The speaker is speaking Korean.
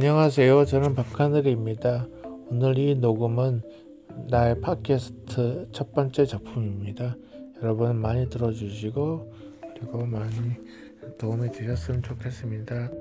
안녕하세요. 저는 박하늘입니다. 오늘 이 녹음은 나의 팟캐스트 첫 번째 작품입니다. 여러분 많이 들어주시고 그리고 많이 도움이 되셨으면 좋겠습니다.